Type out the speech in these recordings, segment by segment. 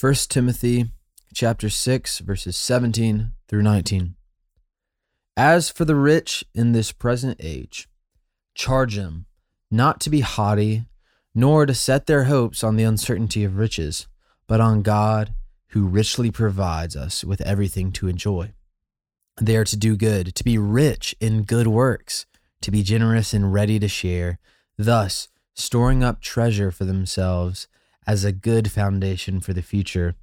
1 Timothy chapter 6 verses 17 through 19. As for the rich in this present age, charge them not to be haughty, nor to set their hopes on the uncertainty of riches, but on God who richly provides us with everything to enjoy. They are to do good, to be rich in good works, to be generous and ready to share, thus storing up treasure for themselves as a good foundation for the future,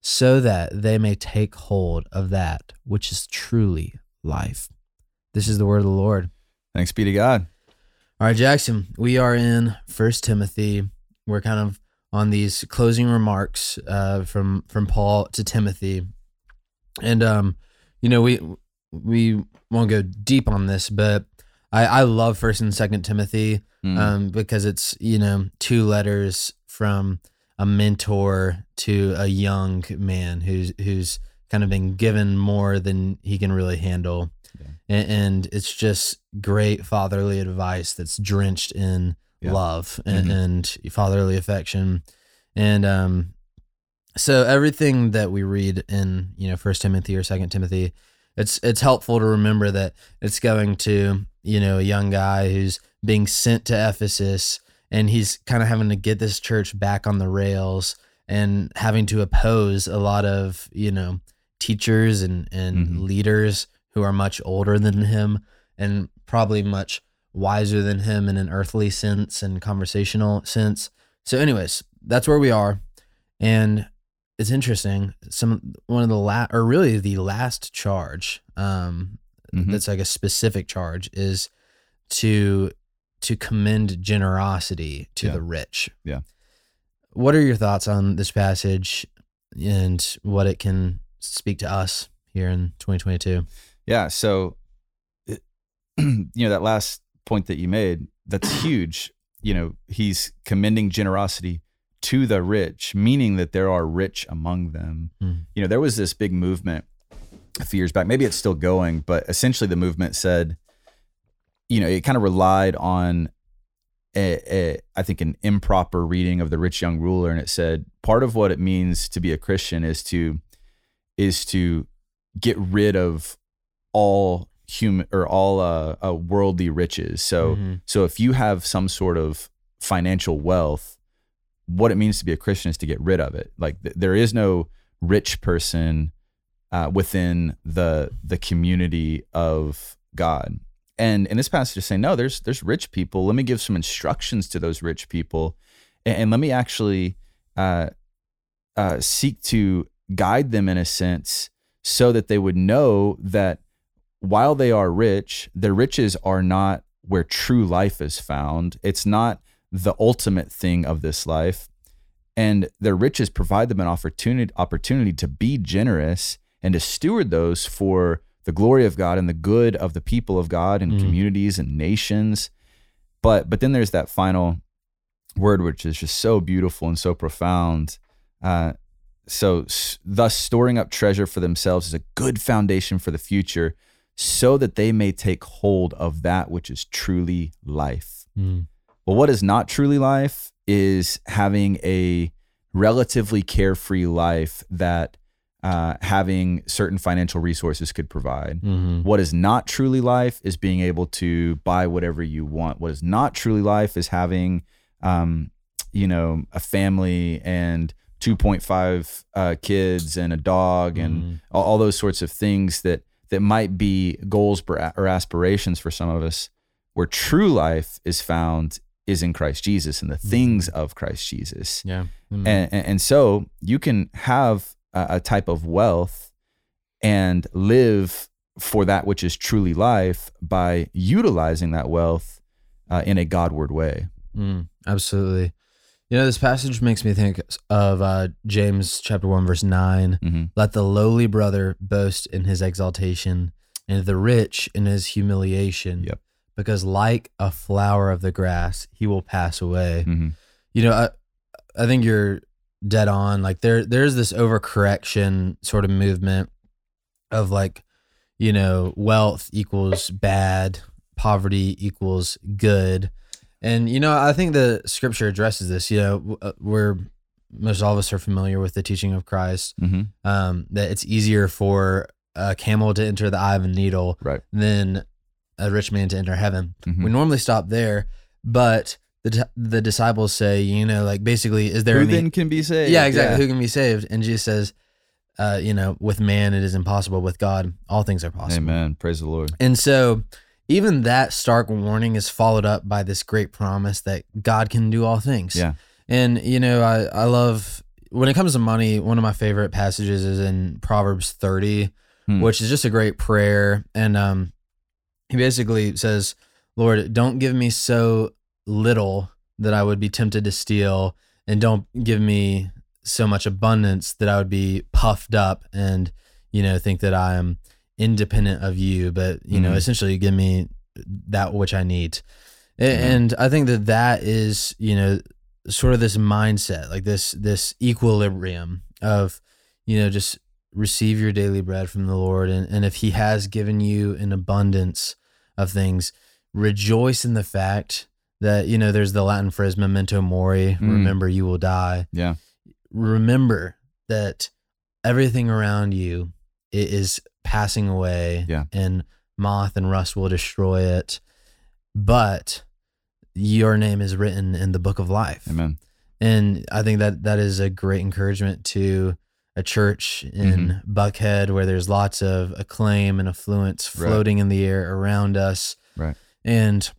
so that they may take hold of that which is truly life. This is the word of the Lord. Thanks be to God. All right, Jackson, we are in First Timothy. We're kind of on these closing remarks uh, from from Paul to Timothy, and um, you know we we won't go deep on this, but I, I love First and Second Timothy Mm. um, because it's you know two letters from a mentor to a young man who's who's kind of been given more than he can really handle, Yeah. and, and it's just great fatherly advice that's drenched in Yeah. love and, Mhm. and fatherly affection, and um, so everything that we read in you know First Timothy or Second Timothy, it's it's helpful to remember that it's going to you know a young guy who's being sent to Ephesus and he's kind of having to get this church back on the rails and having to oppose a lot of you know teachers and and Mhm. leaders who are much older than him and probably much wiser than him in an earthly sense and conversational sense. So anyways, that's where we are and it's interesting some one of the last or really the last charge um Mhm. that's like a specific charge is to to commend generosity to Yeah. the rich. Yeah. What are your thoughts on this passage and what it can speak to us here in 2022? Yeah. So, it- you know, that last point that you made, that's huge. You know, he's commending generosity to the rich, meaning that there are rich among them. Mm. You know, there was this big movement a few years back. Maybe it's still going, but essentially the movement said, you know, it kind of relied on a, a, I think an improper reading of the rich young ruler, and it said part of what it means to be a Christian is to is to get rid of all human or all uh, uh, worldly riches. So Mhm. so if you have some sort of financial wealth, what it means to be a Christian is to get rid of it. Like th- there is no rich person uh, within the the community of God. And in this passage saying, no, there's there's rich people. Let me give some instructions to those rich people, and, and let me actually uh, uh, seek to guide them in a sense, so that they would know that while they are rich, their riches are not where true life is found. It's not the ultimate thing of this life. And their riches provide them an opportunity opportunity to be generous and to steward those for the glory of God and the good of the people of God and Mhm. communities and nations. But but then there's that final word which is just so beautiful and so profound. Uh, so s- thus storing up treasure for themselves is a good foundation for the future so that they may take hold of that which is truly life. Mm. Well, what is not truly life is having a relatively carefree life that uh, having certain financial resources could provide. Mhm. What is not truly life is being able to buy whatever you want. What is not truly life is having, um, you know, a family and 2.5 uh, kids and a dog and Mhm. all, all those sorts of things that that might be goals or aspirations for some of us. Where true life is found is in Christ Jesus and the things of Christ Jesus. Yeah. Mm. And, and, and so you can have a, type of wealth and live for that which is truly life by utilizing that wealth uh, in a Godward way. Mm, absolutely. You know, this passage makes me think of uh, James chapter 1, verse 9. hmm Let the lowly brother boast in his exaltation, and the rich in his humiliation. Yep. Because like a flower of the grass, he will pass away. hmm You know, I, I think you're dead on. Like there, there's this overcorrection sort of movement of like, you know, wealth equals bad, poverty equals good. And you know, I think the scripture addresses this. You know, uh, we're most all of us are familiar with the teaching of Christ. hmm Um, that it's easier for a camel to enter the eye of a needle Right. than a rich man to enter heaven. Mhm. We normally stop there, but the the disciples say, you know, like basically, is there Who any? then can be saved? yeah, exactly. Who can be saved? And Jesus says, uh, you know, with man it is impossible. With God, all things are possible. Amen. Praise the Lord. And so, even that stark warning is followed up by this great promise that God can do all things. Yeah. And you know, I I love when it comes to money. One of my favorite passages is in Proverbs thirty, Hmm. which is just a great prayer. And um, he basically says, "Lord, don't give me so little that I would be tempted to steal, and don't give me so much abundance that I would be puffed up and you know think that I am independent of you. But you know, Mhm. essentially, give me that which I need." Mhm. And I think that that is, you know, sort of this mindset, like this this equilibrium of, you know, just receive your daily bread from the Lord, and and if He has given you an abundance of things, rejoice in the fact that you know there's the Latin phrase "memento mori," Mm. remember you will die. Yeah. Remember that everything around you is passing away, Yeah. and moth and rust will destroy it, but your name is written in the book of life. Amen. And I think that that is a great encouragement to a church in Buckhead where there's lots of acclaim and affluence Right. floating in the air around us. Right. And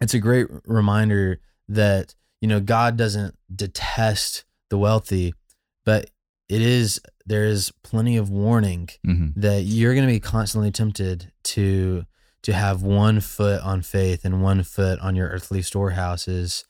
it's a great reminder that, you know, God doesn't detest the wealthy, but it is there is plenty of warning hmm that you're going to be constantly tempted to to have one foot on faith and one foot on your earthly storehouses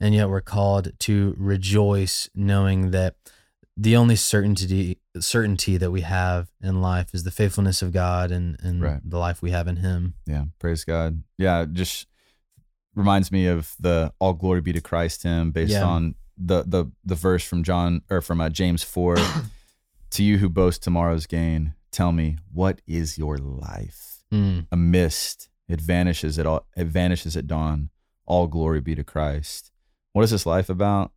and yet we're called to rejoice knowing that the only certainty certainty that we have in life is the faithfulness of God and and Right. the life we have in him Yeah. Praise God. Yeah. Just reminds me of the all glory be to Christ hymn based Yeah. on the, the, the verse from John or from uh, James 4 to you who boast tomorrow's gain, tell me, what is your life? Mm, A mist. It vanishes at all. It vanishes at dawn. All glory be to Christ. What is this life about?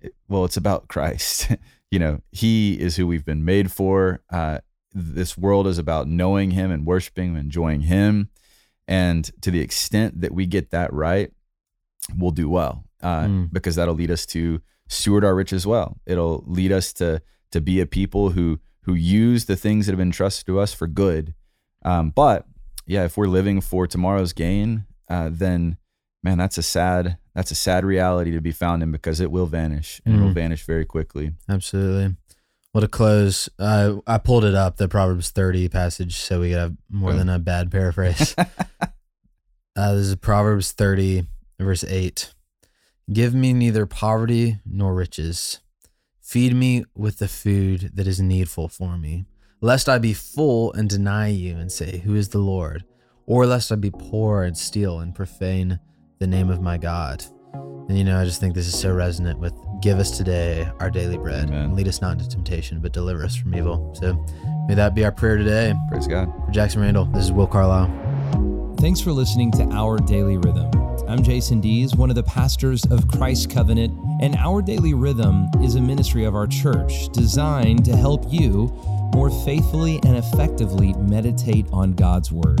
It- well, it's about Christ. you know, He is who we've been made for. Uh, this world is about knowing Him and worshiping Him, enjoying Him, and to the extent that we get that right, we'll do well. Uh, Mm. Because that'll lead us to steward our riches well. It'll lead us to to be a people who who use the things that have been trusted to us for good. Um, but yeah, if we're living for tomorrow's gain, uh, then man, that's a sad that's a sad reality to be found in because it will vanish and it will Mm. vanish very quickly. absolutely well to close uh, I pulled it up the Proverbs 30 passage so we have more than a bad paraphrase Uh, this is Proverbs 30, verse 8. Give me neither poverty nor riches. Feed me with the food that is needful for me, lest I be full and deny you and say, Who is the Lord? Or lest I be poor and steal and profane the name of my God. And you know, I just think this is so resonant with give us today our daily bread. Amen. And lead us not into temptation, but deliver us from evil. So may that be our prayer today. Praise God. For Jackson Randall, this is Will Carlisle. Thanks for listening to Our Daily Rhythm. I'm Jason Dees, one of the pastors of Christ Covenant, and Our Daily Rhythm is a ministry of our church designed to help you more faithfully and effectively meditate on God's Word.